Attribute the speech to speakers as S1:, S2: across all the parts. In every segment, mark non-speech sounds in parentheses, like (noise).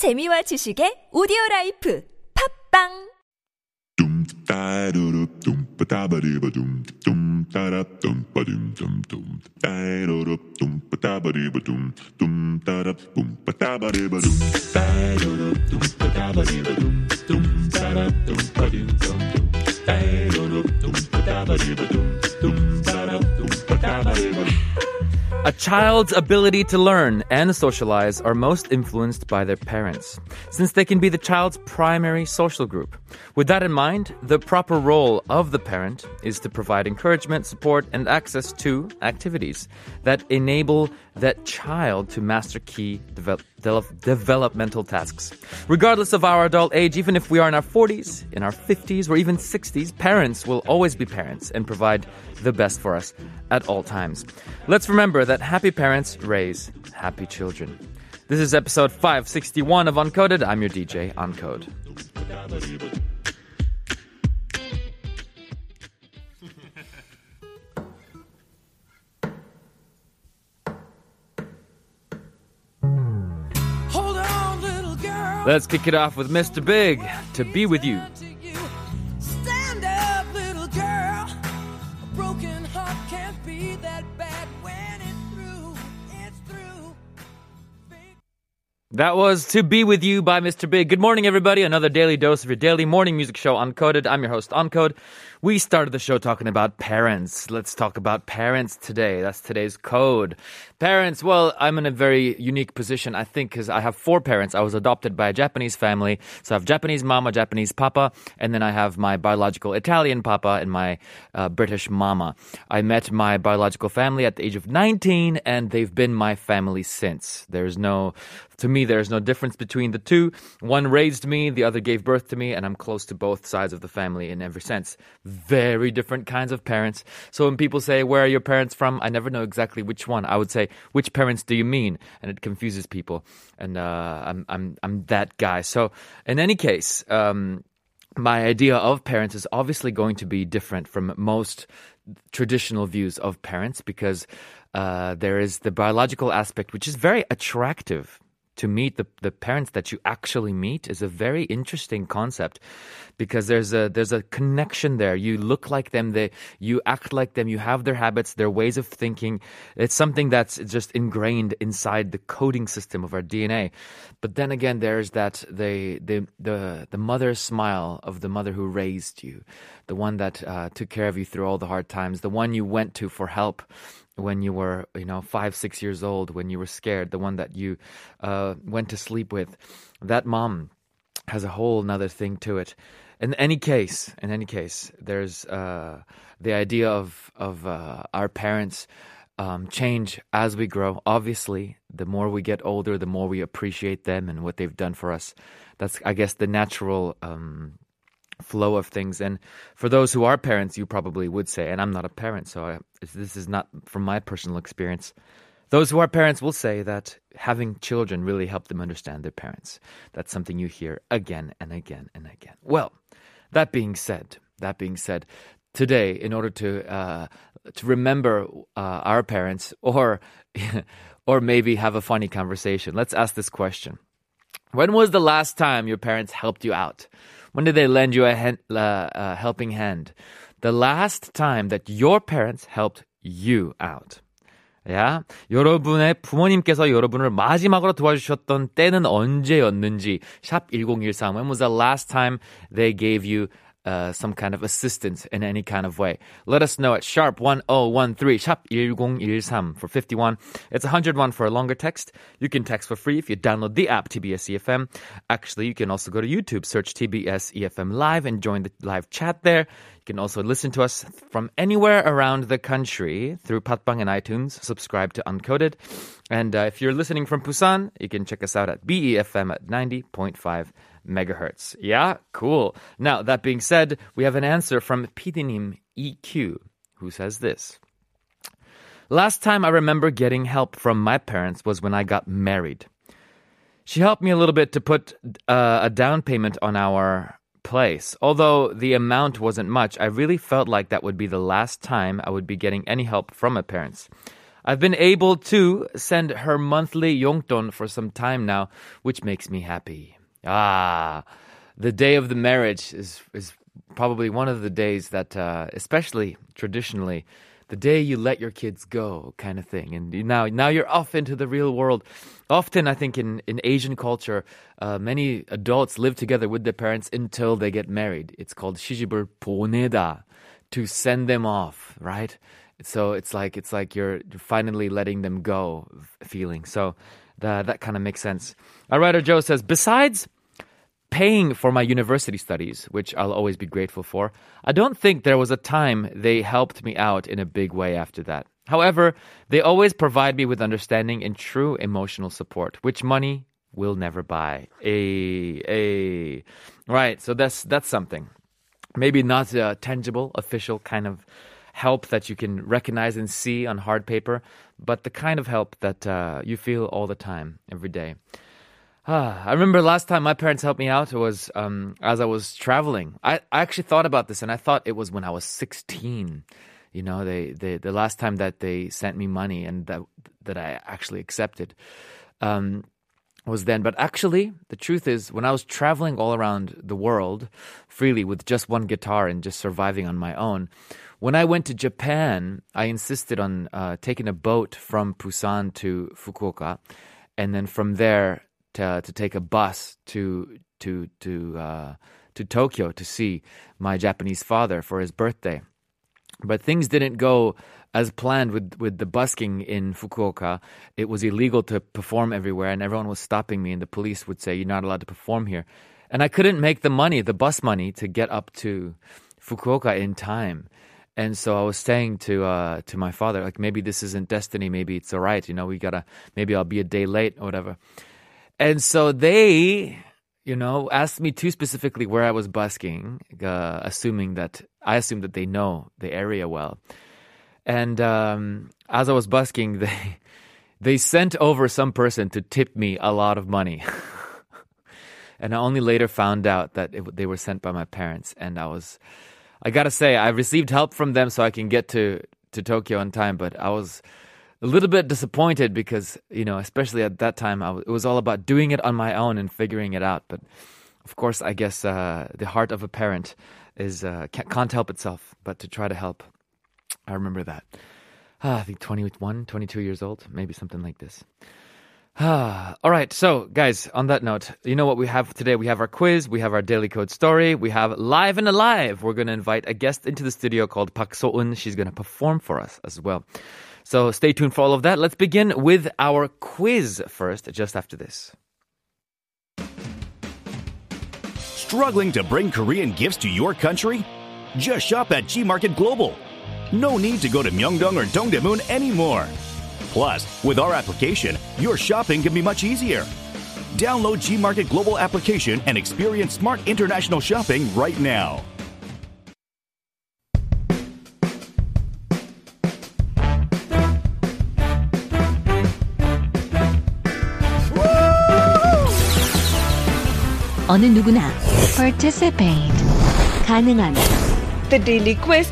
S1: 재미와 지식의 오디오 라이프 팝빵
S2: A child's ability to learn and socialize are most influenced by their parents, since they can be the child's primary social group. With that in mind, the proper role of the parent is to provide encouragement, support, and access to activities that enable that child to master key develop, develop- developmental tasks. Regardless of our adult age, even if we are in our 40s, in our 50s, or even 60s, parents will always be parents and provide the best for us at all times. Let's remember that happy parents raise happy children. This is episode 561 of Uncoded. I'm your DJ, Uncode.
S3: Hold on, little girl.
S2: Let's kick it off with Mr. Big to be with you.
S3: That
S2: was To Be With You by Mr. Big. Good morning, everybody. Another daily dose of your daily morning music show, Uncoded. I'm your host, Uncode. We started the show talking about parents. Let's talk about parents today. That's today's code. Parents, well, I'm in a very unique position, I think, because I have four parents. I was adopted by a Japanese family. So I have Japanese mama, Japanese papa, and then I have my biological Italian papa and my uh, British mama. I met my biological family at the age of 19, and they've been my family since. There's no, to me, there's no difference between the two. One raised me, the other gave birth to me, and I'm close to both sides of the family in every sense. Very different kinds of parents. So when people say, Where are your parents from? I never know exactly which one. I would say, Which parents do you mean? And it confuses people. And uh, I'm, I'm, I'm that guy. So in any case, um, my idea of parents is obviously going to be different from most traditional views of parents because uh, there is the biological aspect, which is very attractive. To meet the, the parents that you actually meet is a very interesting concept because there's a there's a connection there. You look like them, they you act like them, you have their habits, their ways of thinking. It's something that's just ingrained inside the coding system of our DNA. But then again, there's that the the the the mother smile of the mother who raised you, the one that uh, took care of you through all the hard times, the one you went to for help when you were, you know, five, six years old, when you were scared, the one that you uh, went to sleep with. That mom has a whole nother thing to it. In any case, in any case, there's uh, the idea of of uh, our parents um, change as we grow. Obviously, the more we get older, the more we appreciate them and what they've done for us. That's, I guess, the natural. Um, flow of things. And for those who are parents, you probably would say, and I'm not a parent, so I, this is not from my personal experience. Those who are parents will say that having children really helped them understand their parents. That's something you hear again and again and again. Well, that being said, that being said, today, in order to uh, to remember uh, our parents, or (laughs) or maybe have a funny conversation, let's ask this question: When was the last time your parents helped you out? When did they lend you a hen- uh, uh, helping hand? The last time that your parents helped you out. 야, 여러분의 부모님께서 여러분을 마지막으로 도와주셨던 때는 언제였는지 샵 1013 When was the last time they gave you uh, some kind of assistance in any kind of way. Let us know at sharp 1013, sharp 1013 for 51. It's 101 for a longer text. You can text for free if you download the app TBS EFM. Actually, you can also go to YouTube, search TBS EFM Live and join the live chat there. You can also listen to us from anywhere around the country through Podbbang and iTunes. Subscribe to Uncoded. And uh, if you're listening from Busan, you can check us out at BEFM at 90.5 megahertz. Yeah, cool. Now, that being said, we have an answer from Pidinim EQ, who says this. Last time I remember getting help from my parents was when I got married. She helped me a little bit to put uh, a down payment on our place. Although the amount wasn't much, I really felt like that would be the last time I would be getting any help from my parents. I've been able to send her monthly yongdon for some time now, which makes me happy. Ah, the day of the marriage is is probably one of the days that, uh, especially traditionally, the day you let your kids go, kind of thing. And you- now, now you're off into the real world. Often, I think in in Asian culture, uh, many adults live together with their parents until they get married. It's called 시집을 보내다, to send them off, right? So it's like it's like you're you're finally letting them go, feeling. So that that kind of makes sense. Our writer Joe says, besides paying for my university studies, which I'll always be grateful for, I don't think there was a time they helped me out in a big way after that. However, they always provide me with understanding and true emotional support, which money will never buy. A a right. So that's that's something. Maybe not a tangible, official kind of help that you can recognize and see on hard paper, but the kind of help that uh, you feel all the time, every day. Ah, I remember last time my parents helped me out it was um, as I was traveling. I, I actually thought about this, and I thought it was when I was 16. You know, they, they the last time that they sent me money and that that I actually accepted um, was then. But actually, the truth is, when I was traveling all around the world freely with just one guitar and just surviving on my own, when I went to Japan, I insisted on uh, taking a boat from Busan to Fukuoka, and then from there to to take a bus to to to uh, to Tokyo to see my Japanese father for his birthday. But things didn't go as planned with, with the busking in Fukuoka. It was illegal to perform everywhere, and everyone was stopping me, and the police would say, You're not allowed to perform here. And I couldn't make the money, the bus money, to get up to Fukuoka in time. And so I was saying to uh, to my father, like maybe this isn't destiny, maybe it's all right, you know, we gotta maybe I'll be a day late or whatever. And so they, you know, asked me too specifically where I was busking, uh, assuming that I assumed that they know the area well. And um, as I was busking, (laughs) they they sent over some person to tip me a lot of money. (laughs) and I only later found out that it, they were sent by my parents. And I was, I gotta say, I received help from them so I can get to to Tokyo on time. But I was a little bit disappointed because you know, especially at that time, it was all about doing it on my own and figuring it out. But of course, I guess uh, the heart of a parent is uh, can't help itself but to try to help. I remember that. Ah, I think 21, 22 years old, maybe something like this. Ah, all right. So, guys, on that note, you know what we have today? We have our quiz, we have our daily code story, we have live and alive. We're going to invite a guest into the studio called Park So-eun. She's going to perform for us as well. So, stay tuned for all of that. Let's begin with our quiz first, just after this.
S4: Struggling to bring Korean gifts to your country? Just shop at G Market Global. No need to go to Myeongdong or Dongdaemun anymore. Plus, with our application, your shopping can be much easier. Download G Market Global application and experience smart international shopping right now.
S5: 어느 누구나 participate 가능한
S6: The Daily Quiz.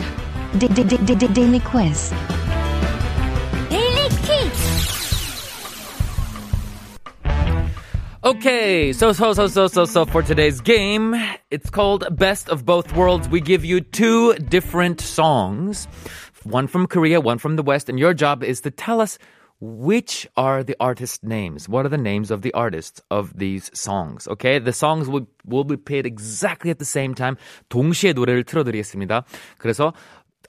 S5: D- D- D- D- Daily Quiz Daily Quiz
S2: Okay, so so so so so so for today's game, it's called Best of Both Worlds. We give you two different songs, one from Korea, one from the West, and your job is to tell us which are the artist names. What are the names of the artists of these songs? Okay, the songs will will be played exactly at the same time. 동시에 노래를 틀어드리겠습니다. 그래서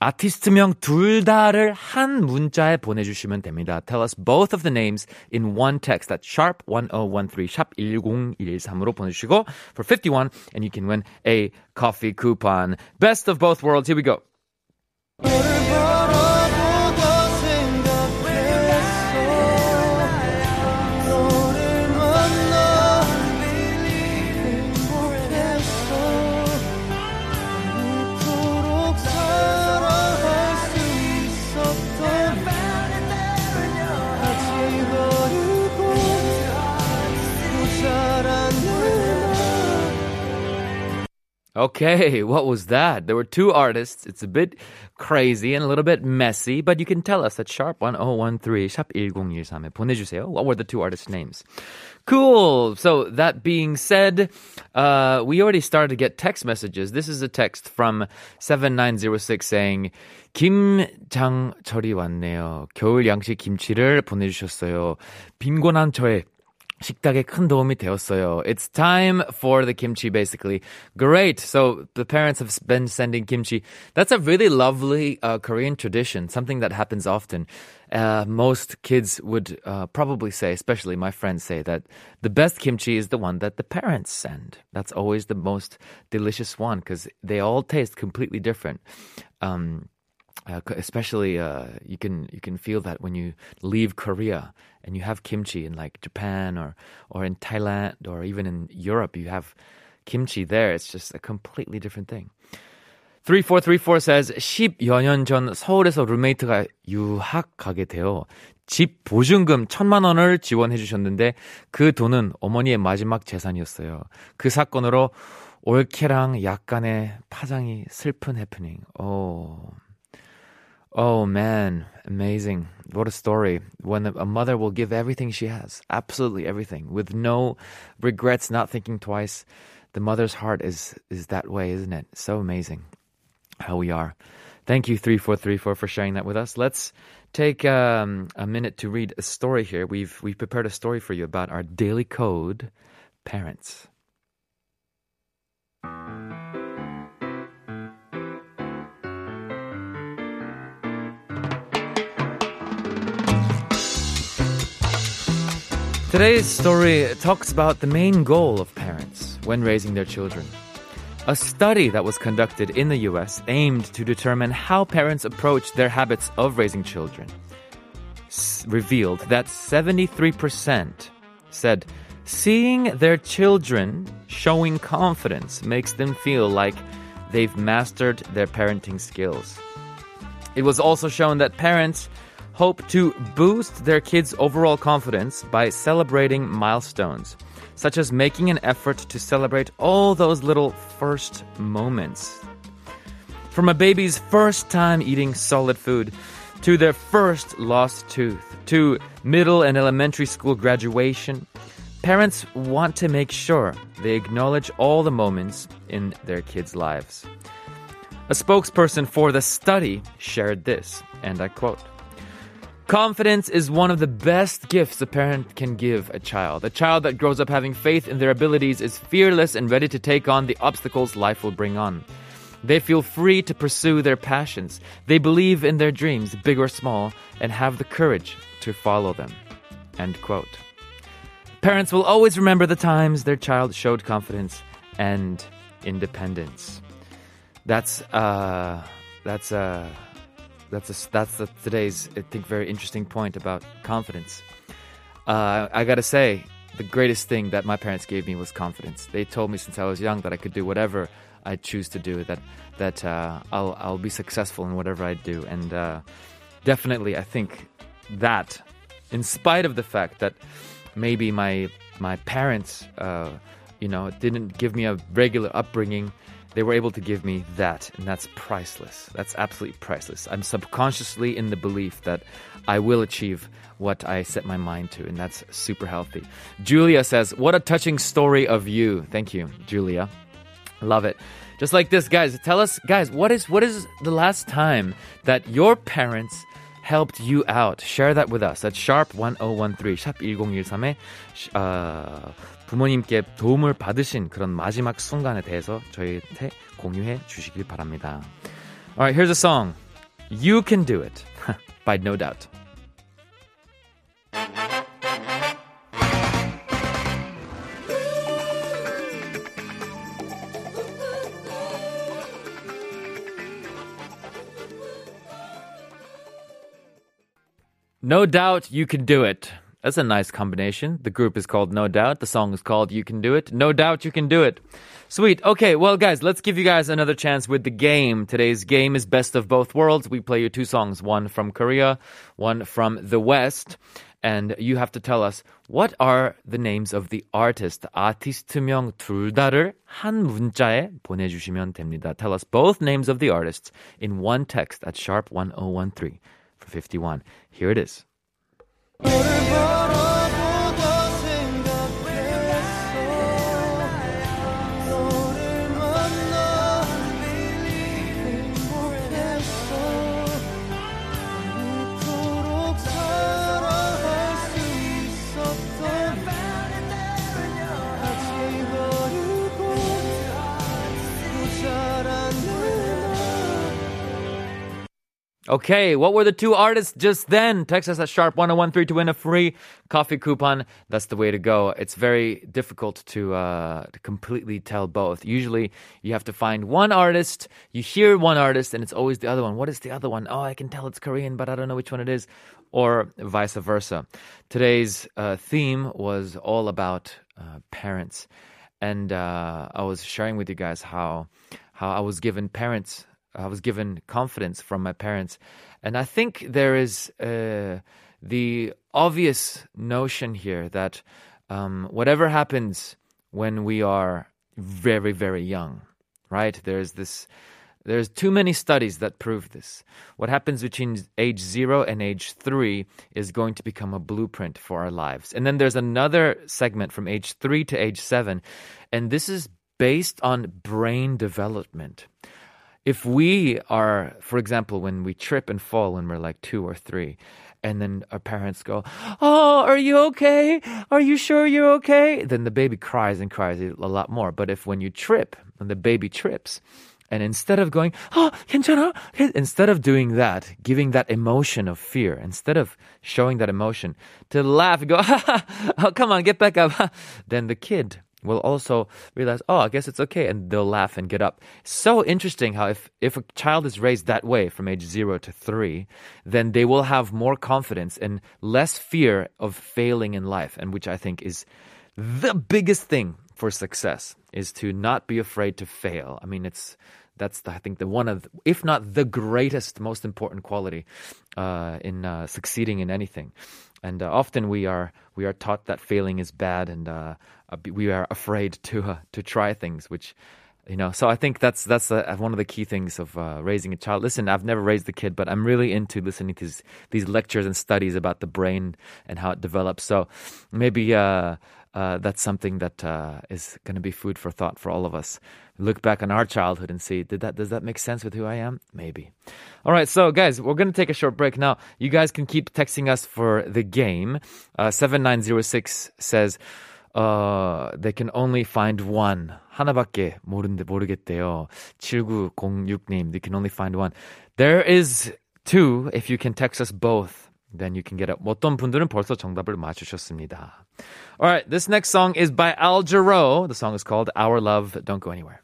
S2: 아티스트명 둘 다를 한 문자에 보내주시면 됩니다. Tell us both of the names in one text. That's sharp 1013, sharp 1013으로 보내주시고 for 51 and you can win a coffee coupon. Best of both worlds. Here we go. Okay, (laughs) what was that? There were two artists. It's a bit crazy and a little bit messy, but you can tell us at sharp 1013 샵 1013에 보내주세요. What were the two artists' names? Cool. So that being said, uh, we already started to get text messages. This is a text from 7906 saying, 김장철이 왔네요. 겨울 양식 김치를 보내주셨어요. 빈곤한 저의 식탁에 큰 도움이 되었어요. It's time for the kimchi, basically. Great. So the parents have been sending kimchi. That's a really lovely uh, Korean tradition, something that happens often. Uh, most kids would uh, probably say, especially my friends say, that the best kimchi is the one that the parents send. That's always the most delicious one because they all taste completely different. Um, uh, c- especially uh, you can you can feel that when you leave Korea and you have kimchi in like Japan or or in Thailand or even in Europe you have kimchi there it's just a completely different thing. 3434 says 10여 년 전 서울에서 룸메이트가 유학 가게 되어 집 보증금 천만 원을 지원해 주셨는데 그 돈은 어머니의 마지막 재산이었어요. 그 사건으로 올케랑 약간의 파장이 슬픈 해프닝. 오. Oh man, amazing. What a story. When a mother will give everything she has, absolutely everything, with no regrets, not thinking twice. The mother's heart is is that way, isn't it? So amazing how we are. Thank you, 3434, for sharing that with us. Let's take um, a minute to read a story here. We've, we've prepared a story for you about our daily code parents. Today's story talks about the main goal of parents when raising their children. A study that was conducted in the US aimed to determine how parents approach their habits of raising children s- revealed that 73% said seeing their children showing confidence makes them feel like they've mastered their parenting skills. It was also shown that parents hope to boost their kids' overall confidence by celebrating milestones, such as making an effort to celebrate all those little first moments. From a baby's first time eating solid food, to their first lost tooth, to middle and elementary school graduation, parents want to make sure they acknowledge all the moments in their kids' lives. A spokesperson for the study shared this, and I quote Confidence is one of the best gifts a parent can give a child. A child that grows up having faith in their abilities is fearless and ready to take on the obstacles life will bring on. They feel free to pursue their passions. They believe in their dreams, big or small, and have the courage to follow them. End quote. Parents will always remember the times their child showed confidence and independence. That's uh that's uh that's a, that's a, today's I think very interesting point about confidence. Uh, I gotta say, the greatest thing that my parents gave me was confidence. They told me since I was young that I could do whatever I choose to do. That that uh, I'll I'll be successful in whatever I do. And uh, definitely, I think that, in spite of the fact that maybe my my parents, uh, you know, didn't give me a regular upbringing they were able to give me that, and that's priceless. That's absolutely priceless. I'm subconsciously in the belief that I will achieve what I set my mind to, and that's super healthy. Julia says, What a touching story of you. Thank you, Julia. Love it. Just like this, guys, tell us, guys, what is what is the last time that your parents helped you out? Share that with us at sharp 1013, sharp 1013에 어, 부모님께 도움을 받으신 그런 마지막 순간에 대해서 저희한테 공유해 주시길 바랍니다. Alright, here's a song. You Can Do It by No Doubt. No doubt you can do it. That's a nice combination. The group is called No Doubt. The song is called You Can Do It. No doubt you can do it. Sweet. Okay, well, guys, let's give you guys another chance with the game. Today's game is Best of Both Worlds. We play you two songs, one from Korea, one from the West. And you have to tell us what are the names of the artist. 아티스트명 둘 다를 한 문자에 보내주시면 됩니다. Tell us both names of the artists in one text at sharp 1013 for 51. Here it is. Okay, what were the two artists just then? Text us at sharp 1013 to win a free coffee coupon. That's the way to go. It's very difficult to, uh, to completely tell both. Usually you have to find one artist, you hear one artist, and it's always the other one. What is the other one? Oh, I can tell it's Korean, but I don't know which one it is. Or vice versa. Today's uh, theme was all about uh, parents. And uh, I was sharing with you guys how, how I was given parents I was given confidence from my parents. And I think there is uh, the obvious notion here that um, whatever happens when we are very, very young, right? There's this. There's too many studies that prove this. What happens between age zero and age three is going to become a blueprint for our lives. And then there's another segment from age three to age seven, and this is based on brain development if we are, for example, when we trip and fall when we're like two or three, and then our parents go, Oh, are you okay? Are you sure you're okay? Then the baby cries and cries a lot more. But if when you trip, when the baby trips, and instead of going, oh, 괜찮아? Instead of doing that, giving that emotion of fear, instead of showing that emotion, to laugh and go, (laughs) oh, come on, get back up, (laughs) then the kid will also realize, oh, I guess it's okay, and they'll laugh and get up. So interesting how if, if a child is raised that way from age zero to three, then they will have more confidence and less fear of failing in life, and which I think is the biggest thing for success is to not be afraid to fail. I mean, it's that's the, I think the one of, if not the greatest, most important quality uh, in uh, succeeding in anything. And uh, often we are we are taught that failing is bad, and uh, we are afraid to uh, to try things, which you know. So I think that's that's uh, one of the key things of raising a child. Listen, I've never raised a kid, but I'm really into listening to these, these lectures and studies about the brain and how it develops. So maybe uh, that's something that uh, is going to be food for thought for all of us. Look back on our childhood and see, did that does that make sense with who I am? Maybe. All right, so guys, we're going to take a short break now. You guys can keep texting us for the game. Uh, 7906 says, uh, they can only find one. 하나밖에 모르는데 모르겠대요. 7906님, they can only find one. There is two if you can text us both. then you can get up. 어떤 분들은 벌써 정답을 맞추셨습니다. Alright, this next song is by Al Jarreau. The song is called Our Love Don't Go Anywhere.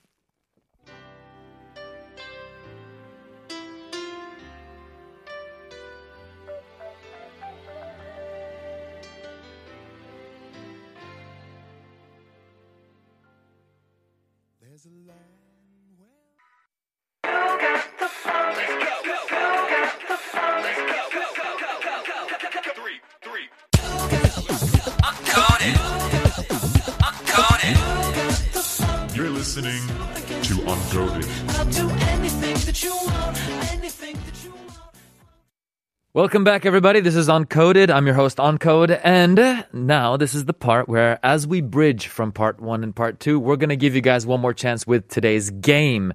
S2: Welcome back, everybody. This is Uncoded. I'm your host, Uncode. And now this is the part where, as we bridge from part one and part two, we're going to give you guys one more chance with today's game.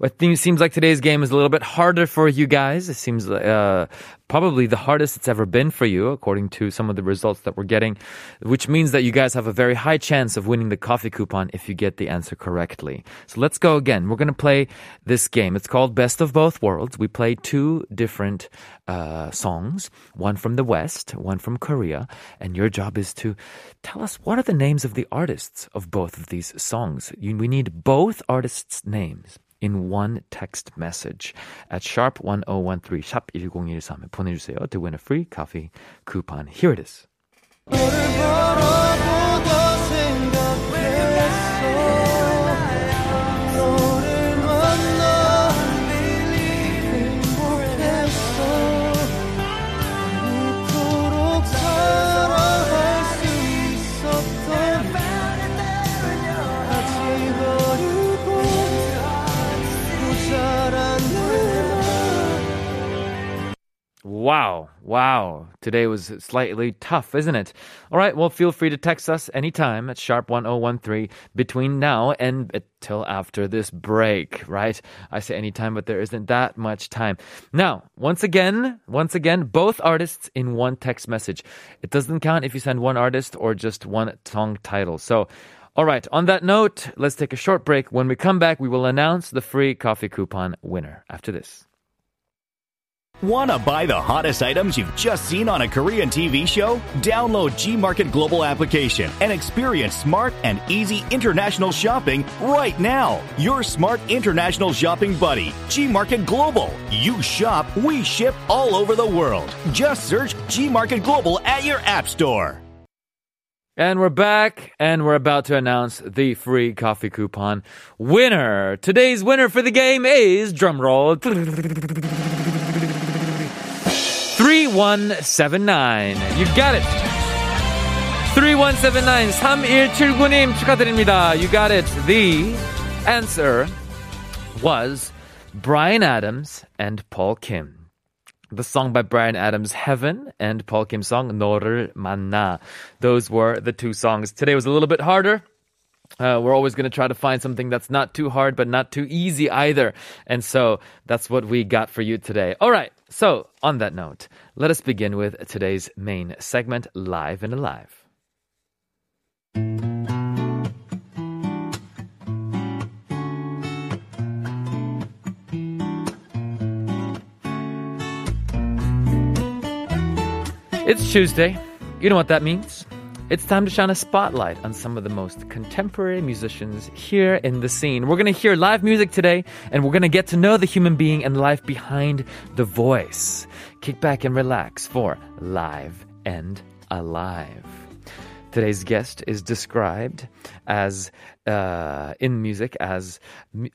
S2: It seems like today's game is a little bit harder for you guys. It seems like uh, probably the hardest it's ever been for you, according to some of the results that we're getting, which means that you guys have a very high chance of winning the coffee coupon if you get the answer correctly. So let's go again. We're going to play this game. It's called Best of Both Worlds. We play two different uh, songs, one from the West, one from Korea, and your job is to tell us what are the names of the artists of both of these songs. You, we need both artists' names in one text message at sharp 1013 샵 1013에 보내주세요 to win a free coffee coupon. Here it is. Wow, wow. Today was slightly tough, isn't it? All right, well, feel free to text us anytime at sharp1013 between now and till after this break, right? I say anytime, but there isn't that much time. Now, once again, once again, both artists in one text message. It doesn't count if you send one artist or just one song title. So, all right, on that note, let's take a short break. When we come back, we will announce the free coffee coupon winner after this.
S4: Want to buy the hottest items you've just seen on a Korean TV show? Download Gmarket Global application and experience smart and easy international shopping right now. Your smart international shopping buddy, Gmarket Global. You shop, we ship all over the world. Just search Gmarket Global at your app store.
S2: And we're back, and we're about to announce the free coffee coupon winner. Today's winner for the game is drumroll. (laughs) 3179. You got it. 3179. 3179님 축하드립니다. You got it. The answer was Bryan Adams and Paul Kim. The song by Bryan Adams, Heaven, and Paul Kim's song, 너를 만나. Those were the two songs. Today was a little bit harder. Uh, we're always going to try to find something that's not too hard, but not too easy either. And so that's what we got for you today. All right. So, on that note, let us begin with today's main segment, Live and Alive. It's Tuesday. You know what that means? It's time to shine a spotlight on some of the most contemporary musicians here in the scene. We're going to hear live music today, and we're going to get to know the human being and life behind the voice. Kick back and relax for Live and Alive. Today's guest is described as, uh, in music, as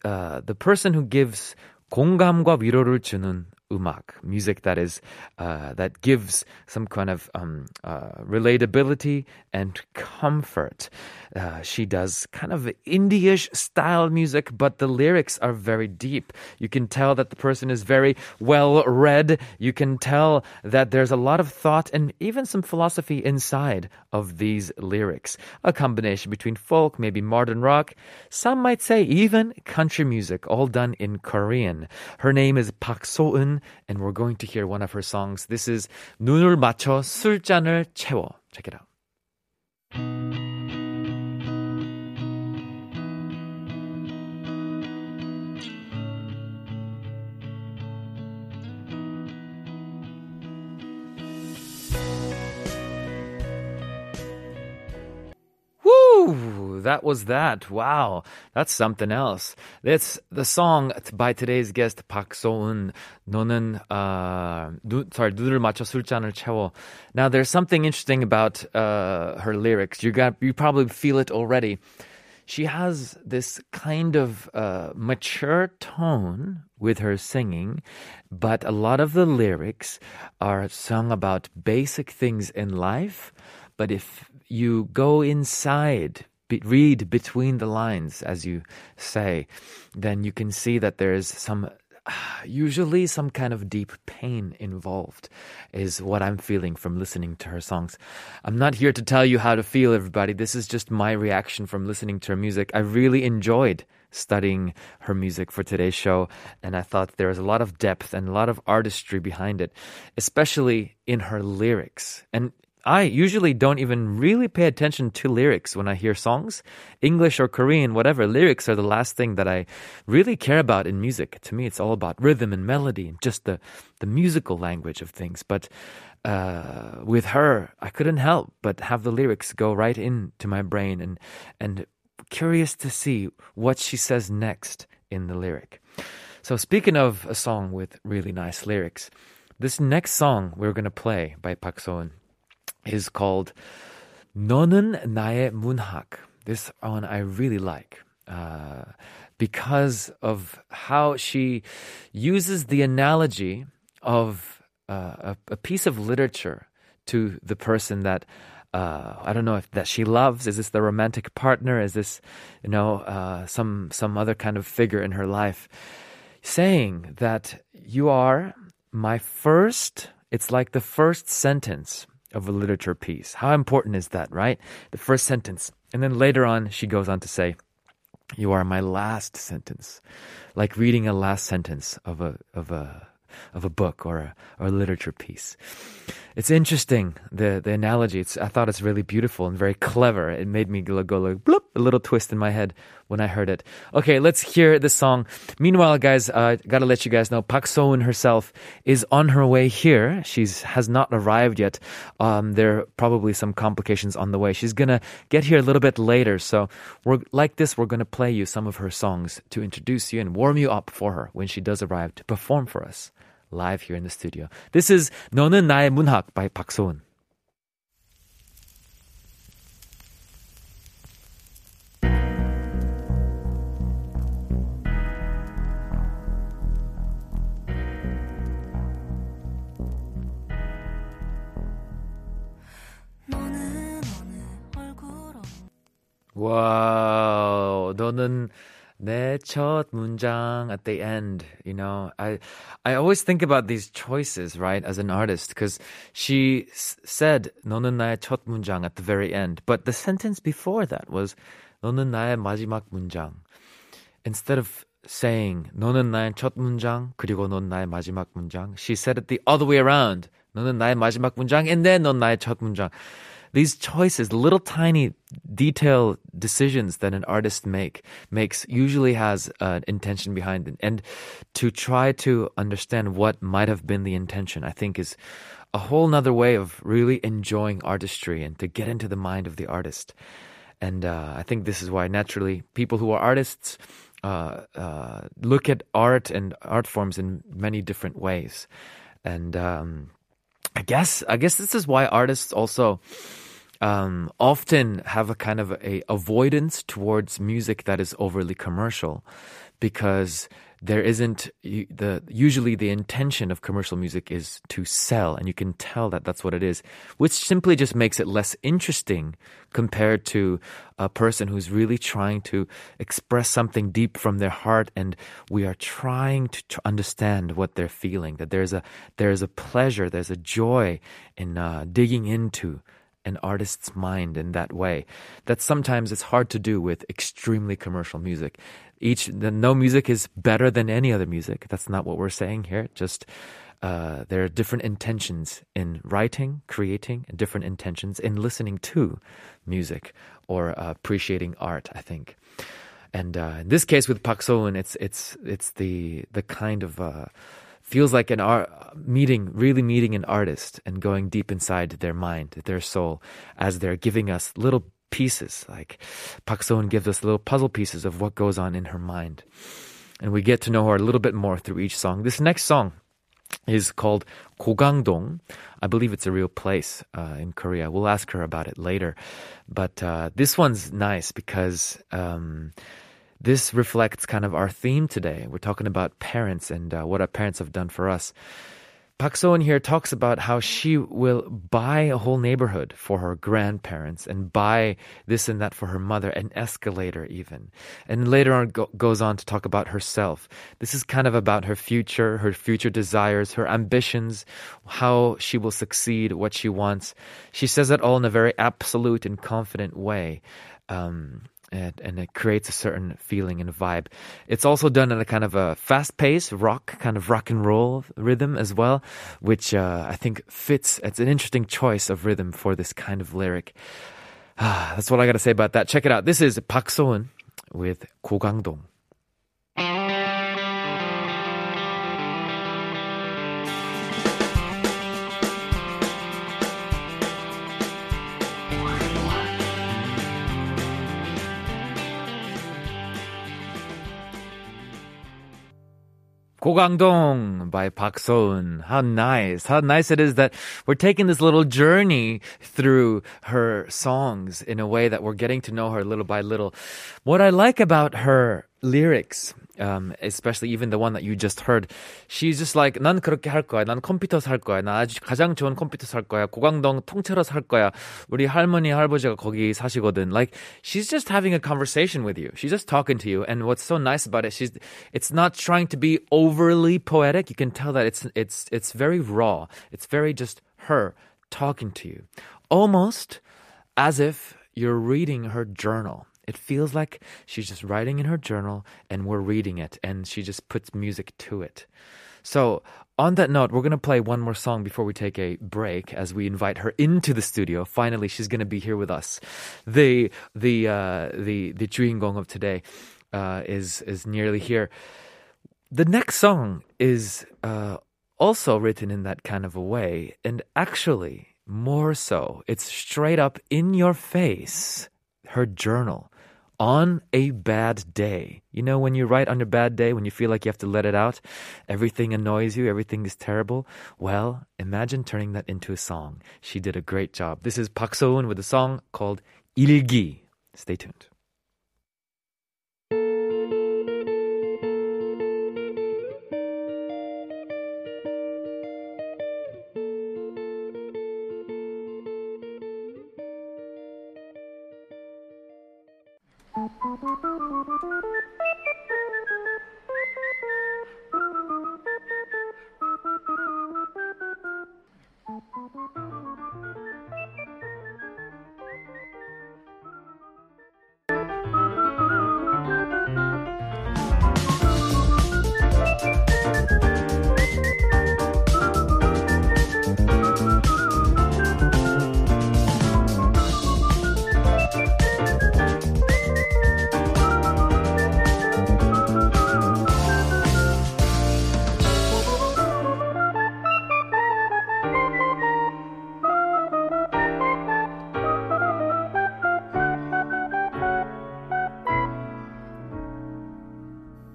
S2: uh, the person who gives 공감과 위로를 주는 음악, music that is uh, that gives some kind of um, uh, relatability and comfort. Uh, she does kind of indie-ish style music, but the lyrics are very deep. You can tell that the person is very well read. You can tell that there's a lot of thought and even some philosophy inside of these lyrics. A combination between folk, maybe modern rock, some might say even country music, all done in Korean. Her name is Park So-eun, and we're going to hear one of her songs. This is 눈을 맞춰 술잔을 채워. Check it out. Woo! That was that. Wow. That's something else. It's the song by today's guest, Park So-eun. 너는, uh, 눈, sorry, 눈을 맞춰 술잔을 채워. Now, there's something interesting about, uh, her lyrics. You got, you probably feel it already. She has this kind of, uh, mature tone with her singing, but a lot of the lyrics are sung about basic things in life. But if you go inside, be, read between the lines, as you say, then you can see that there's some, (sighs) usually some kind of deep pain involved, is what I'm feeling from listening to her songs. I'm not here to tell you how to feel, everybody. This is just my reaction from listening to her music. I really enjoyed studying her music for today's show, and I thought there was a lot of depth and a lot of artistry behind it, especially in her lyrics. And I usually don't even really pay attention to lyrics when I hear songs. English or Korean, whatever, lyrics are the last thing that I really care about in music. To me, it's all about rhythm and melody and just the, the musical language of things. But uh, with her, I couldn't help but have the lyrics go right into my brain and, and curious to see what she says next in the lyric. So, speaking of a song with really nice lyrics, this next song we're going to play by Park So-eun is called 너는 나의 문학. This one I really like. Uh, because of how she uses the analogy of uh, a, a, piece of literature to the person that uh, I don't know if that she loves. Is this the romantic partner? Is this you know uh, some some other kind of figure in her life? Saying that you are my first It's like the first sentence of a literature piece. How important is that, right? The first sentence. And then later on, she goes on to say, you are my last sentence. Like reading a last sentence of a, of a, of a book or a, or a literature piece. It's interesting the the analogy. It's I thought it's really beautiful and very clever. It made me go, go like bloop, a little twist in my head when I heard it. Okay, let's hear this song. Meanwhile, guys, uh, gotta let you guys know, Park So-eun herself is on her way here. She's has not arrived yet. Um, there are probably some complications on the way. She's gonna get here a little bit later. So we're like this. We're gonna play you some of her songs to introduce you and warm you up for her when she does arrive to perform for us live here in the studio. This is 너는 나의 문학 by Park So-eun. Wow, 너는 내 첫 문장 at the end. You know, I I always think about these choices, right, as an artist, because she s- said 너는 나의 첫 문장 at the very end, but the sentence before that was 너는 나의 마지막 문장. Instead of saying 너는 나의 첫 문장 그리고 넌 나의 마지막 문장, she said it the other way around. 너는 나의 마지막 문장 and then 넌 나의 첫 문장 these choices, little tiny detail decisions that an artist make makes usually has an intention behind it. And to try to understand what might have been the intention, I think is a whole nother way of really enjoying artistry and to get into the mind of the artist. And uh, I think this is why naturally people who are artists uh, uh, look at art and art forms in many different ways. And um, I guess I guess this is why artists also um, often have a kind of a avoidance towards music that is overly commercial because there isn't the usually the intention of commercial music is to sell and you can tell that that's what it is which simply just makes it less interesting compared to a person who's really trying to express something deep from their heart and we are trying to understand what they're feeling that there's a there's a pleasure there's a joy in uh, digging into an artist's mind in that way that sometimes it's hard to do with extremely commercial music. Each the, no music is better than any other music. That's not what we're saying here. Just uh, there are different intentions in writing, creating, and different intentions in listening to music or uh, appreciating art. I think, and uh, in this case with Park So-eun, it's it's it's the the kind of uh, feels like an art meeting, really meeting an artist and going deep inside their mind, their soul, as they're giving us little pieces. Like Park So-eun gives us little puzzle pieces of what goes on in her mind, and we get to know her a little bit more through each song. This next song is called Gogangdong. I believe it's a real place uh, in Korea. We'll ask her about it later, but uh, this one's nice because. Um, this reflects kind of our theme today. We're talking about parents and uh, what our parents have done for us. Park So-eun here talks about how she will buy a whole neighborhood for her grandparents and buy this and that for her mother, an escalator even. And later on go- goes on to talk about herself. This is kind of about her future, her future desires, her ambitions, how she will succeed, what she wants. She says it all in a very absolute and confident way. Um, and, and, it creates a certain feeling and vibe. It's also done in a kind of a fast paced rock, kind of rock and roll rhythm as well, which uh, I think fits. It's an interesting choice of rhythm for this kind of lyric. (sighs) That's what I got to say about that. Check it out. This is Park So-eun with Gogangdong. Gogangdong by Park So-eun. How nice. How nice it is that we're taking this little journey through her songs in a way that we're getting to know her little by little. What I like about her lyrics um, especially even the one that you just heard, she's just like, 난 그렇게 할 거야. 난 컴퓨터 살 거야. 나 아주 가장 좋은 컴퓨터 살 거야. 고강동 통째로 살 거야. 우리 할머니, 할아버지가 거기 사시거든. Like, she's just having a conversation with you. She's just talking to you. And what's so nice about it, she's, it's not trying to be overly poetic. You can tell that it's, it's, it's very raw. It's very just her talking to you. Almost as if you're reading her journal. It feels like she's just writing in her journal and we're reading it and she just puts music to it. So, on that note, we're going to play one more song before we take a break as we invite her into the studio. Finally, she's going to be here with us. The the uh, the the 주인공 of today uh, is is nearly here. The next song is uh, also written in that kind of a way, and actually more so. It's straight up in your face. Her journal on a bad day. You know, when you write on a bad day, when you feel like you have to let it out, everything annoys you, everything is terrible. Well, imagine turning that into a song. She did a great job. This is Park So-eun with a song called 일기. Stay tuned.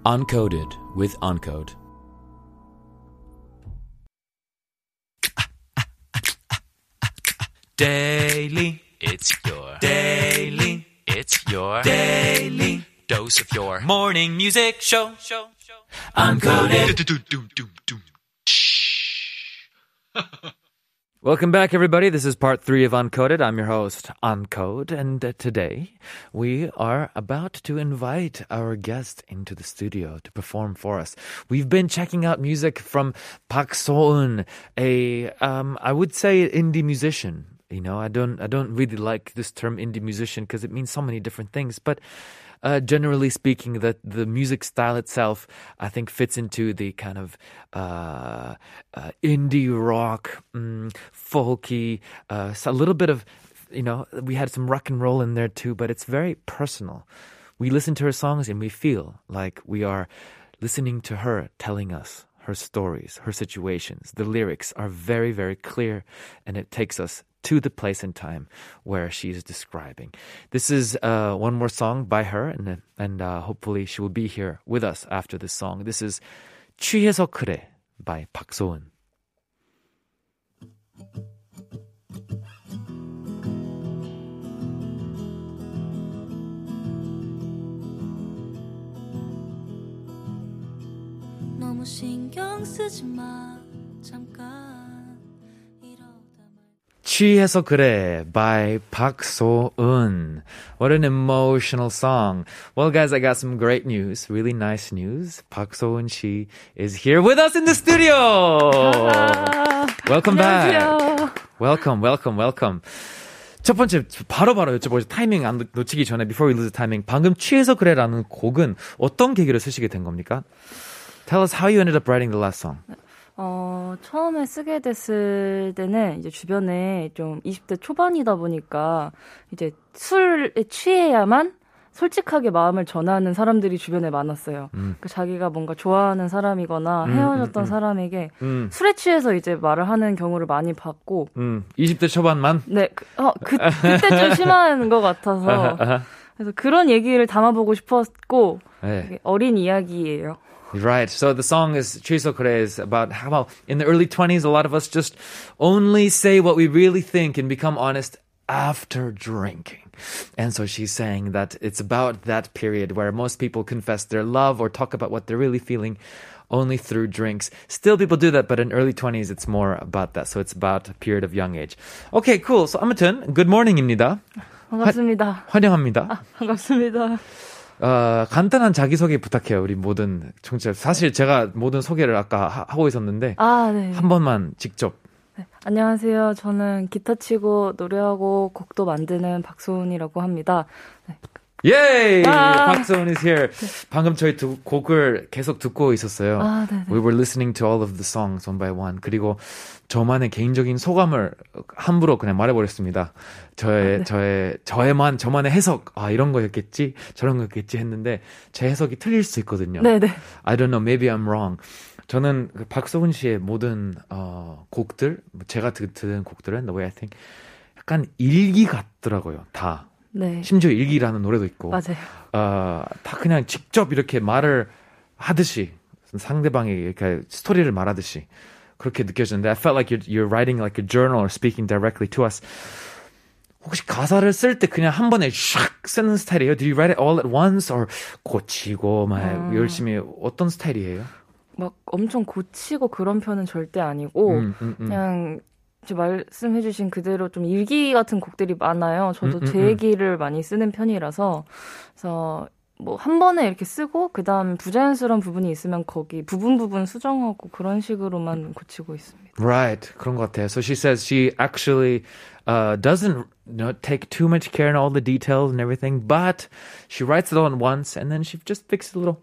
S2: Uncoded with Uncode.
S7: Daily, it's your daily, it's your daily dose of your morning music show. show, show. Uncoded.
S2: Welcome back, everybody. This is part three of Uncoded. I'm your host, Uncode, and uh, today we are about to invite our guest into the studio to perform for us. We've been checking out music from Park So-eun, a um, I would say indie musician. You know, I don't I don't really like this term indie musician because it means so many different things, but uh, generally speaking, that the music style itself, I think, fits into the kind of uh, uh, indie rock, mm, folky, uh, so a little bit of, you know, we had some rock and roll in there too, but it's very personal. We listen to her songs and we feel like we are listening to her telling us her stories, her situations. The lyrics are very, very clear and it takes us to the place and time where she is describing. This is uh, one more song by her, and and uh, hopefully she will be here with us after this song. This is 취해서 그래 by
S8: Park So-eun. 잠깐
S2: 취해서 그래 by Park So-eun. What an emotional song. Well, guys, I got some great news. Really nice news. Park So-eun, she is here with us in the studio. welcome back. Welcome, welcome, welcome. 첫 번째 바로바로 여쭤보죠. 타이밍 안 놓치기 전에 before we lose the timing. 방금 취해서 그래라는 곡은 어떤 계기로 쓰시게 된 겁니까? Tell us how you ended up writing the last song.
S9: 어, 처음에 쓰게 됐을 때는 이제 주변에 좀 20대 초반이다 보니까 이제 술에 취해야만 솔직하게 마음을 전하는 사람들이 주변에 많았어요. 그 자기가 뭔가 좋아하는 사람이거나
S2: 음,
S9: 헤어졌던
S2: 음, 음.
S9: 사람에게
S2: 음,
S9: 술에 취해서 이제 말을 하는 경우를 많이 봤고,
S2: 음, 20대 초반만?
S9: 네, 그, 어, 그, 그때 좀 (laughs) 심한 것 같아서. 그래서 그런 얘기를 담아보고 싶었고,
S2: 네.
S9: 어린 이야기예요.
S2: Right. So the song is 취해서 그래 is about how in the early 20s a lot of us just only say what we really think and become honest after drinking. And so she's saying that it's about that period where most people confess their love or talk about what they're really feeling only through drinks. Still people do that, but in early 20s it's more about that. So it's about a period of young age. Okay, cool. So 아무튼 good morning입니다.
S9: 반갑습니다.
S2: 환영합니다.
S9: 아, 반갑습니다.
S2: 어, 간단한 자기소개 부탁해요. 우리 모든 청취자. 사실 제가 모든 소개를 아까 하, 하고 있었는데
S9: 아, 네.
S2: 한 번만 직접
S9: 안녕하세요. 저는 기타 치고 노래하고 곡도 만드는 박소은이라고 합니다.
S2: 예 이!
S9: 아.
S2: 박소은 is here. 방금 저희 두 곡을 계속 듣고 있었어요.
S9: 아.
S2: We were listening to all of the songs one by one. 그리고 저만의 개인적인 소감을 함부로 그냥 말해버렸습니다. 저의,
S9: 아, 네.
S2: 저의, 저의만, 저만의 해석. 아, 이런 거였겠지? 저런 거였겠지? 했는데 제 해석이 틀릴 수 있거든요.
S9: 네네.
S2: I don't know, maybe I'm wrong. 저는 그 박소은 씨의 모든, 어, 곡들, 뭐 제가 드, 들은 곡들은, the way I think, 약간 일기 같더라고요. 다.
S9: 네.
S2: 심지어 일기라는 노래도 있고.
S9: 맞아요.
S2: 어, 다 그냥 직접 이렇게 말을 하듯이 상대방이 이렇게 스토리를 말하듯이 그렇게 느껴지는데 I felt like you're, you're writing like a journal or speaking directly to us. 혹시 가사를 쓸 때 그냥 한 번에 샥 쓰는 스타일이에요? Do you write it all at once or 고치고 막
S9: 아.
S2: 열심히 어떤 스타일이에요?
S9: 막 엄청 고치고 그런 편은 절대 아니고
S2: 음, 음, 음.
S9: 그냥 말씀해주신 그대로 좀 일기 같은 곡들이 많아요. 저도
S2: 음, 음,
S9: 제
S2: 음.
S9: 얘기를 많이 쓰는 편이라서 그래서 뭐 한 번에 이렇게 쓰고 그다음 부자연스러운 부분이 있으면 거기 부분 부분 수정하고 그런 식으로만 고치고 있습니다.
S2: Right. 그런 것 같아요. So she says she actually uh, doesn't you know, take too much care in all the details and everything, but she writes it all at once and then she just fixes a little,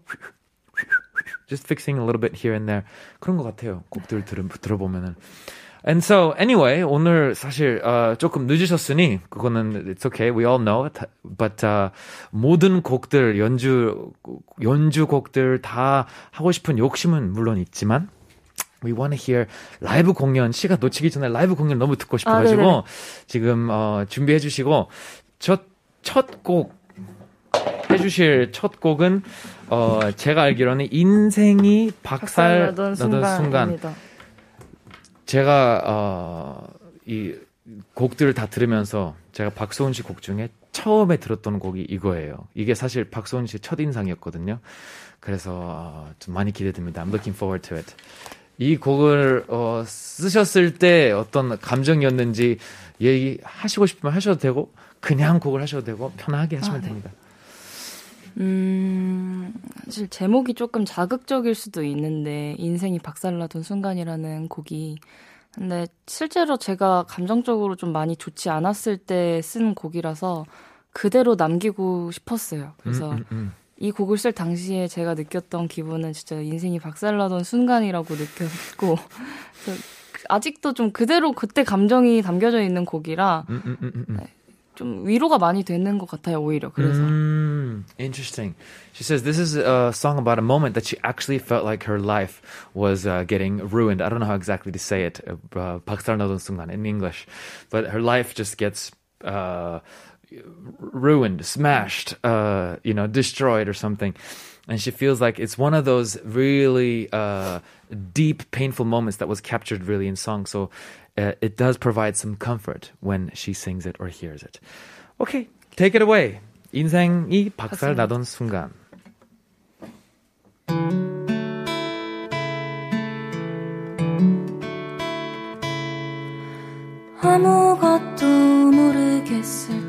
S2: just fixing a little bit here and there. 그런 것 같아요. 곡들 들, 들어보면은. And so anyway, 오늘 사실 어, 조금 늦으셨으니 그거는 it's okay. We all know it. But uh, 모든 곡들 연주 연주곡들 다 하고 싶은 욕심은 물론 있지만 We want to hear 라이브 공연 시간 놓치기 전에 라이브 공연 너무 듣고 싶어 가지고
S9: 네네네.
S2: 지금 어, 준비해 주시고 첫곡 해주실 첫 곡은 어, 제가 알기로는 인생이 박살
S9: 나던
S2: 순간
S9: 순간입니다.
S2: 제가 어, 이 곡들을 다 들으면서 제가 박소은 씨 곡 중에 처음에 들었던 곡이 이거예요. 이게 사실 박소은 씨의 첫 인상이었거든요. 그래서 어, 좀 많이 기대됩니다. I'm looking forward to it. 이 곡을 어, 쓰셨을 때 어떤 감정이었는지 얘기하시고 싶으면 하셔도 되고 그냥 곡을 하셔도 되고 편하게 하시면
S9: 아, 네.
S2: 됩니다.
S9: 음, 사실 제목이 조금 자극적일 수도 있는데 인생이 박살나던 순간이라는 곡이 근데 실제로 제가 감정적으로 좀 많이 좋지 않았을 때 쓴 곡이라서 그대로 남기고 싶었어요. 그래서
S2: 음, 음, 음.
S9: 이 곡을 쓸 당시에 제가 느꼈던 기분은 진짜 인생이 박살나던 순간이라고 느꼈고 (laughs) 그래서 아직도 좀 그대로 그때 감정이 담겨져 있는 곡이라
S2: 음, 음, 음, 음, 음.
S9: 좀 위로가 많이 되는 것 같아요 오히려 그래서
S2: Mm, interesting. She says this is a song about a moment that she actually felt like her life was uh, getting ruined. I don't know how exactly to say it, uh, 박살나던 순간 in English, but her life just gets uh, ruined, smashed, uh, you know, destroyed or something. And she feels like it's one of those really uh, deep, painful moments that was captured really in song. So uh, it does provide some comfort when she sings it or hears it. Okay, take it away. 인생이 박살 나던 순간.
S8: 아무것도 모르겠을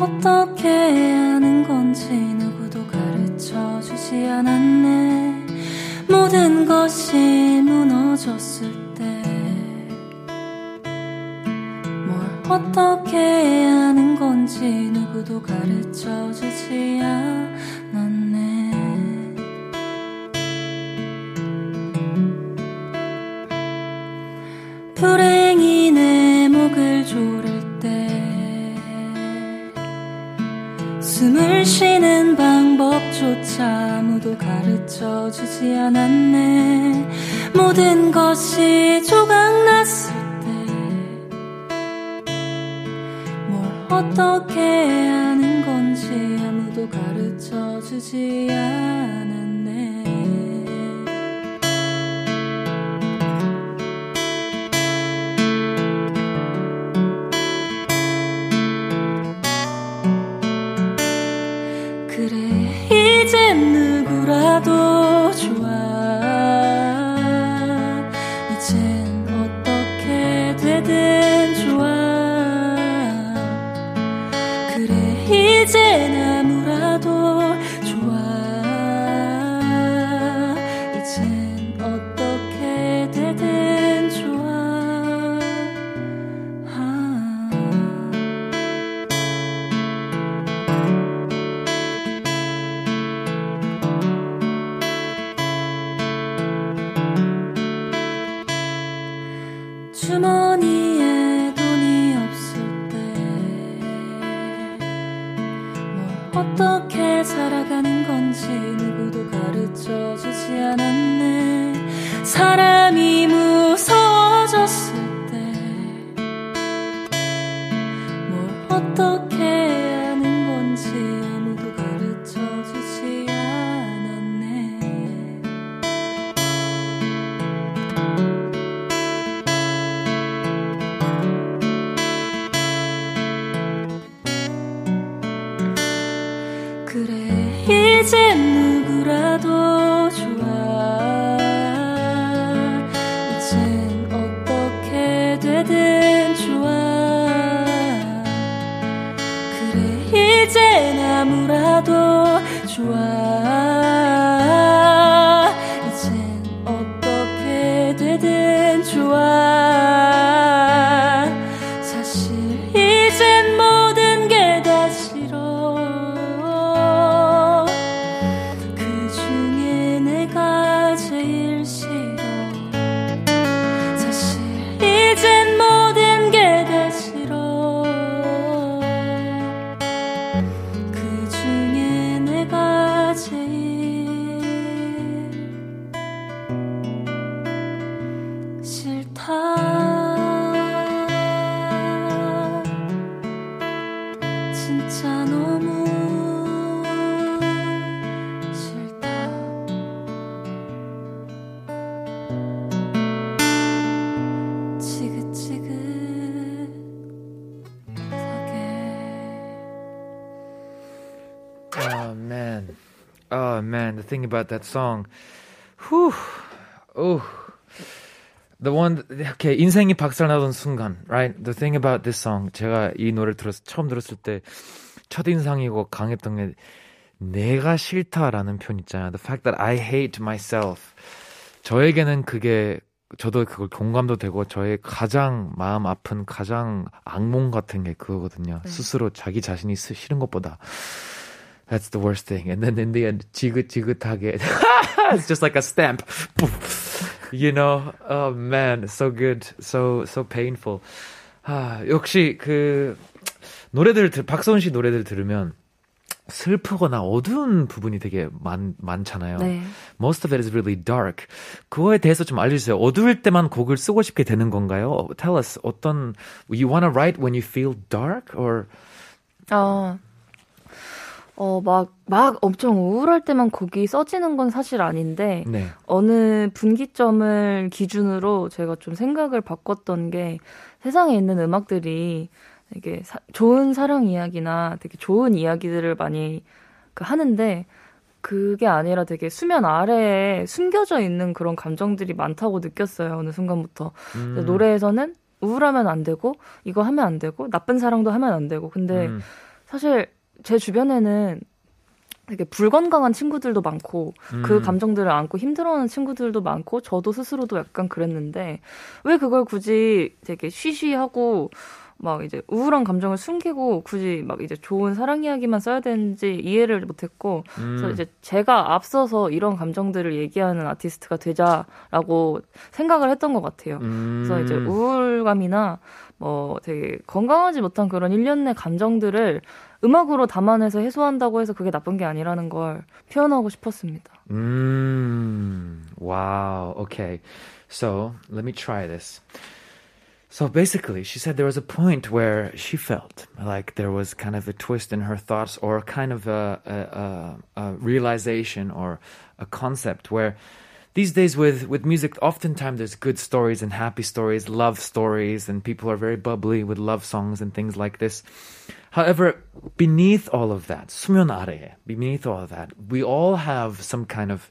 S8: 어떻게 하는 건지 누구도 가르쳐 주지 않았네. 모든 것이 무너졌을 때. 뭘 어떻게 하는 건지 누구도 가르쳐 주지 않았네
S2: thing about that song. Whew. Oh. The one okay, 인생이 박살나던 순간, right? The thing about this song. 제가 이 노래를 들었 처음 들었을 때 첫인상이고 강했던 게 내가 싫다라는 표현 있잖아요. The fact that I hate myself. 저에게는 그게 저도 그걸 공감도 되고 저의 가장 마음 아픈 가장 악몽 같은 게 그거거든요. 스스로 자기 자신이 쓰- 싫은 것보다. That's the worst thing. And then in the end, 지긋지긋하게. it's just like a stamp. you know, oh man, so good, so so painful. 아, 역시 그 노래들 들 박서은 씨 노래들 들으면 슬프거나 어두운 부분이 되게 많 많잖아요.
S9: 네.
S2: Most of it is really dark. 그거에 대해서 좀 알려주세요. 어두울 때만 곡을 쓰고 싶게 되는 건가요? Tell us 어떤 you wanna write when you feel dark or
S9: 아, 어, 막, 막 엄청 우울할 때만 곡이 써지는 건 사실 아닌데,
S2: 네.
S9: 어느 분기점을 기준으로 제가 좀 생각을 바꿨던 게 세상에 있는 음악들이 되게 사- 좋은 사랑 이야기나 되게 좋은 이야기들을 많이 그 하는데 그게 아니라 되게 수면 아래에 숨겨져 있는 그런 감정들이 많다고 느꼈어요. 어느 순간부터.
S2: 음.
S9: 노래에서는 우울하면 안 되고 이거 하면 안 되고 나쁜 사랑도 하면 안 되고 근데
S2: 음.
S9: 사실 제 주변에는 되게 불건강한 친구들도 많고 그
S2: 음.
S9: 감정들을 안고 힘들어하는 친구들도 많고 저도 스스로도 약간 그랬는데 왜 그걸 굳이 되게 쉬쉬하고 막 이제 우울한 감정을 숨기고 굳이 막 이제 좋은 사랑 이야기만 써야 되는지 이해를 못했고 그래서
S2: 음.
S9: 이제 제가 앞서서 이런 감정들을 얘기하는 아티스트가 되자라고 생각을 했던 것 같아요. 그래서 이제
S2: 음.
S9: 우울감이나 뭐 되게 건강하지 못한 그런 일련의 감정들을 음악으로 담아내서 해소한다고 해서 그게 나쁜 게 아니라는 걸 표현하고 싶었습니다.
S2: Mm, wow. Okay. So let me try this. So basically, she said there was a point where she felt like there was kind of a twist in her thoughts or kind of a, a, a, a realization or a concept where these days with with music, oftentimes there's good stories and happy stories, love stories, and people are very bubbly with love songs and things like this. However, beneath all of that, 수면 아래에, beneath all of that, we all have some kind of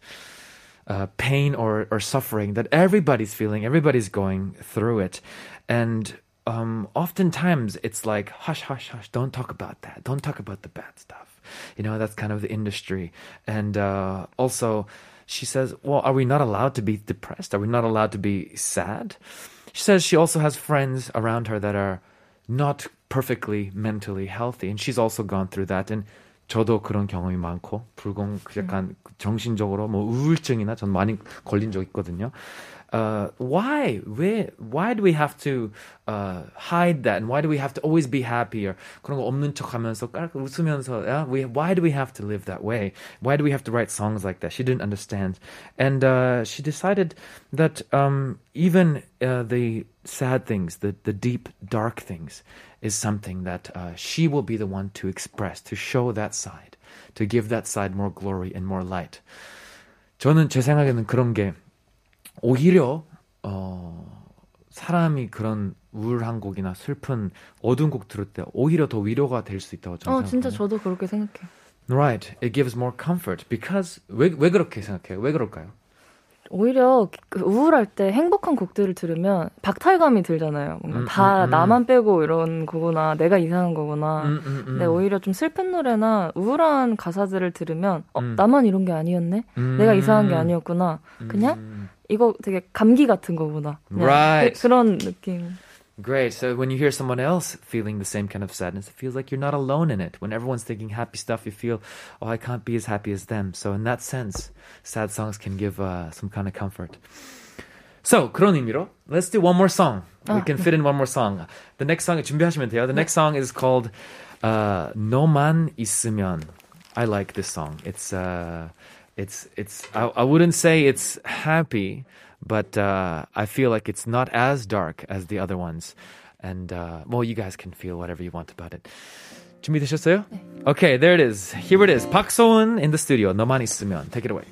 S2: uh, pain or, or suffering that everybody's feeling, everybody's going through it. And um, oftentimes it's like, hush, hush, hush, don't talk about that. Don't talk about the bad stuff. You know, that's kind of the industry. And uh, also, she says, well, are we not allowed to be depressed? Are we not allowed to be sad? She says she also has friends around her that are not perfectly mentally healthy. And she's also gone through that. And 저도 그런 경험이 많고 불공 약간 정신적으로 뭐 우울증이나 전 많이 걸린 적 있거든요. Uh, why? Where? Why do we have to uh, hide that? And why do we have to always be happy? Or 그런 거 없는 척하면서 깔깔 웃으면서 yeah? we, Why do we have to live that way? Why do we have to write songs like that? She didn't understand, and uh, she decided that um, even uh, the sad things, the the deep dark things, is something that uh, she will be the one to express, to show that side, to give that side more glory and more light. 저는 제 생각에는 그런 게 오히려 어 사람이 그런 우울한 곡이나 슬픈 어두운 곡 들을 때 오히려 더 위로가 될 수 있다고 저는
S9: 어, 진짜
S2: 생각해요.
S9: 저도 그렇게 생각해요.
S2: Right. It gives more comfort because 왜, 왜 그렇게 생각해요? 왜 그럴까요?
S9: 오히려 그 우울할 때 행복한 곡들을 들으면 박탈감이 들잖아요. 뭔가
S2: 음,
S9: 다
S2: 음, 음.
S9: 나만 빼고 이런 거구나, 내가 이상한 거구나.
S2: 음, 음, 음.
S9: 근데 오히려 좀 슬픈 노래나 우울한 가사들을 들으면 어,
S2: 음.
S9: 나만 이런 게 아니었네?
S2: 음.
S9: 내가 이상한 게 아니었구나. 그냥
S2: 음.
S9: 이거 되게 감기 같은 거구나. 그냥
S2: Right.
S9: 그, 그런 느낌.
S2: Great. So when you hear someone else feeling the same kind of sadness, it feels like you're not alone in it. When everyone's thinking happy stuff, you feel, oh, I can't be as happy as them. So in that sense, sad songs can give uh, some kind of comfort. So 그런 의미로 let's do one more song. We can fit in one more song. The next song 준비하시면 돼요. The next song is called uh, 너만 있으면. I like this song. It's uh, it's it's. I, I wouldn't say it's happy, but uh, I feel like it's not as dark as the other ones. And uh, well, you guys can feel whatever you want about it. 준비되셨어요? Okay, there it is. Here it is. 박소은 in the studio. 너만 있으면. Take it away.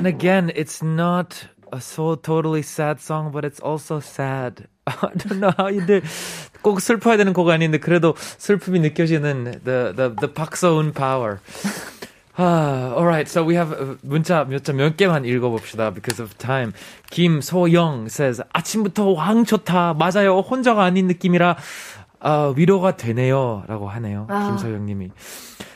S2: And again, it's not a so totally sad song, but it's also sad. I don't know how you do. 꼭 슬퍼야 되는 곡 아닌데 그래도 슬픔이 느껴지는 the the the 박서운 power. 아, alright. So we have uh, 문자 몇자몇 개만 읽어봅시다 because of time. 김소영 says 아침부터 왕 좋다. 맞아요. 혼자가 아닌 느낌이라 아, 위로가 되네요 라고 하네요.
S9: 아.
S2: 김소영님이.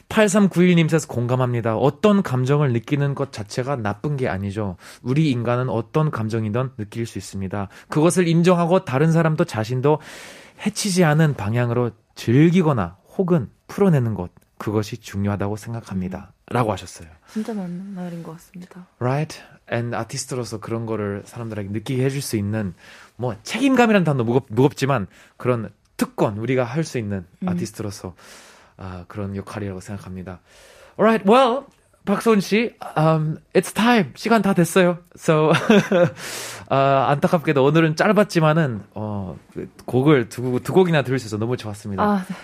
S2: 8391님 사서 공감합니다. 어떤 감정을 느끼는 것 자체가 나쁜 게 아니죠. 우리 인간은 어떤 감정이든 느낄 수 있습니다. 그것을 인정하고 다른 사람도 자신도 해치지 않은 방향으로 즐기거나 혹은 풀어내는 것. 그것이 중요하다고 생각합니다. 라고 하셨어요.
S9: 진짜 맞는 말인 것 같습니다.
S2: Right? And 아티스트로서 그런 거를 사람들에게 느끼게 해줄 수 있는 뭐 책임감이라는 단어 무겁, 무겁지만 그런 특권 우리가 할 수 있는 아티스트로서 아, 그런 역할이라고 생각합니다. Alright, well, 박소은 씨, um, it's time. 시간 다 됐어요. So, (laughs) 아, 안타깝게도 오늘은 짧았지만은, 어, 그 곡을 두, 두 곡이나 들을 수 있어서 너무 좋았습니다.
S9: 아, 네.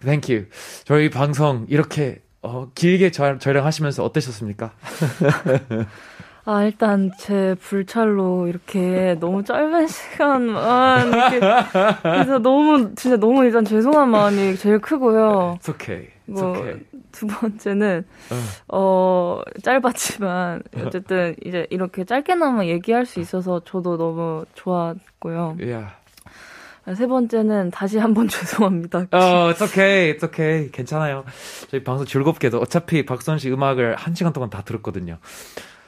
S2: Thank you. 저희 방송 이렇게, 어, 길게 저, 저희랑 하시면서 어떠셨습니까? (laughs)
S9: 아, 일단 제 불찰로 이렇게 너무 짧은 (laughs) 시간만 이렇게 그래서 너무 진짜 너무 일단 죄송한 마음이 제일 크고요.
S2: It's okay. It's
S9: 뭐
S2: okay.
S9: 두 번째는 어 짧았지만 어쨌든 이제 이렇게 짧게나마 얘기할 수 있어서 저도 너무 좋았고요.
S2: Yeah.
S9: 세 번째는 다시 한 번 (laughs) 죄송합니다.
S2: 어, it's okay, it's okay. 괜찮아요. 저희 방송 즐겁게도 어차피 박선 씨 음악을 한 시간 동안 다 들었거든요.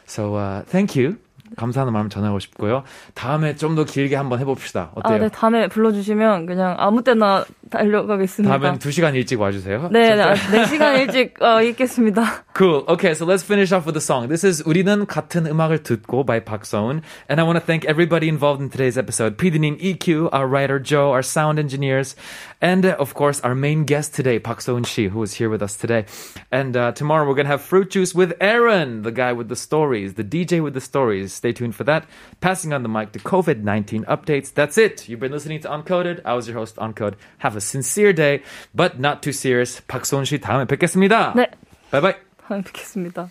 S2: So, uh, thank you. 감사하는 마음 전하고 싶고요. 다음에 좀 더 길게 한번 해봅시다. 어때요?
S9: 아, 네, 다음에 불러주시면 그냥 아무 때나 달려가겠습니다.
S2: 다음엔 두 시간 일찍 와주세요.
S9: 네, 네, 4시간 일찍 어, 있겠습니다. (laughs)
S2: Cool. Okay, so let's finish off with a song. This is 우리는 같은 음악을 듣고 by Park So-eun. And I want to thank everybody involved in today's episode. PD님 EQ, our writer Joe, our sound engineers, and uh, of course our main guest today, Park So-eun Shi, who is here with us today. And uh, tomorrow we're going to have Fruit Juice with Aaron, the guy with the stories, the DJ with the stories. Stay tuned for that. Passing on the mic to COVID-19 updates. That's it. You've been listening to Uncoded. I was your host, Uncode. Have a sincere day, but not too serious. 박소은 Shi, 다음에 뵙겠습니다.
S9: 네.
S2: Bye bye.
S9: 바람 피겠습니다.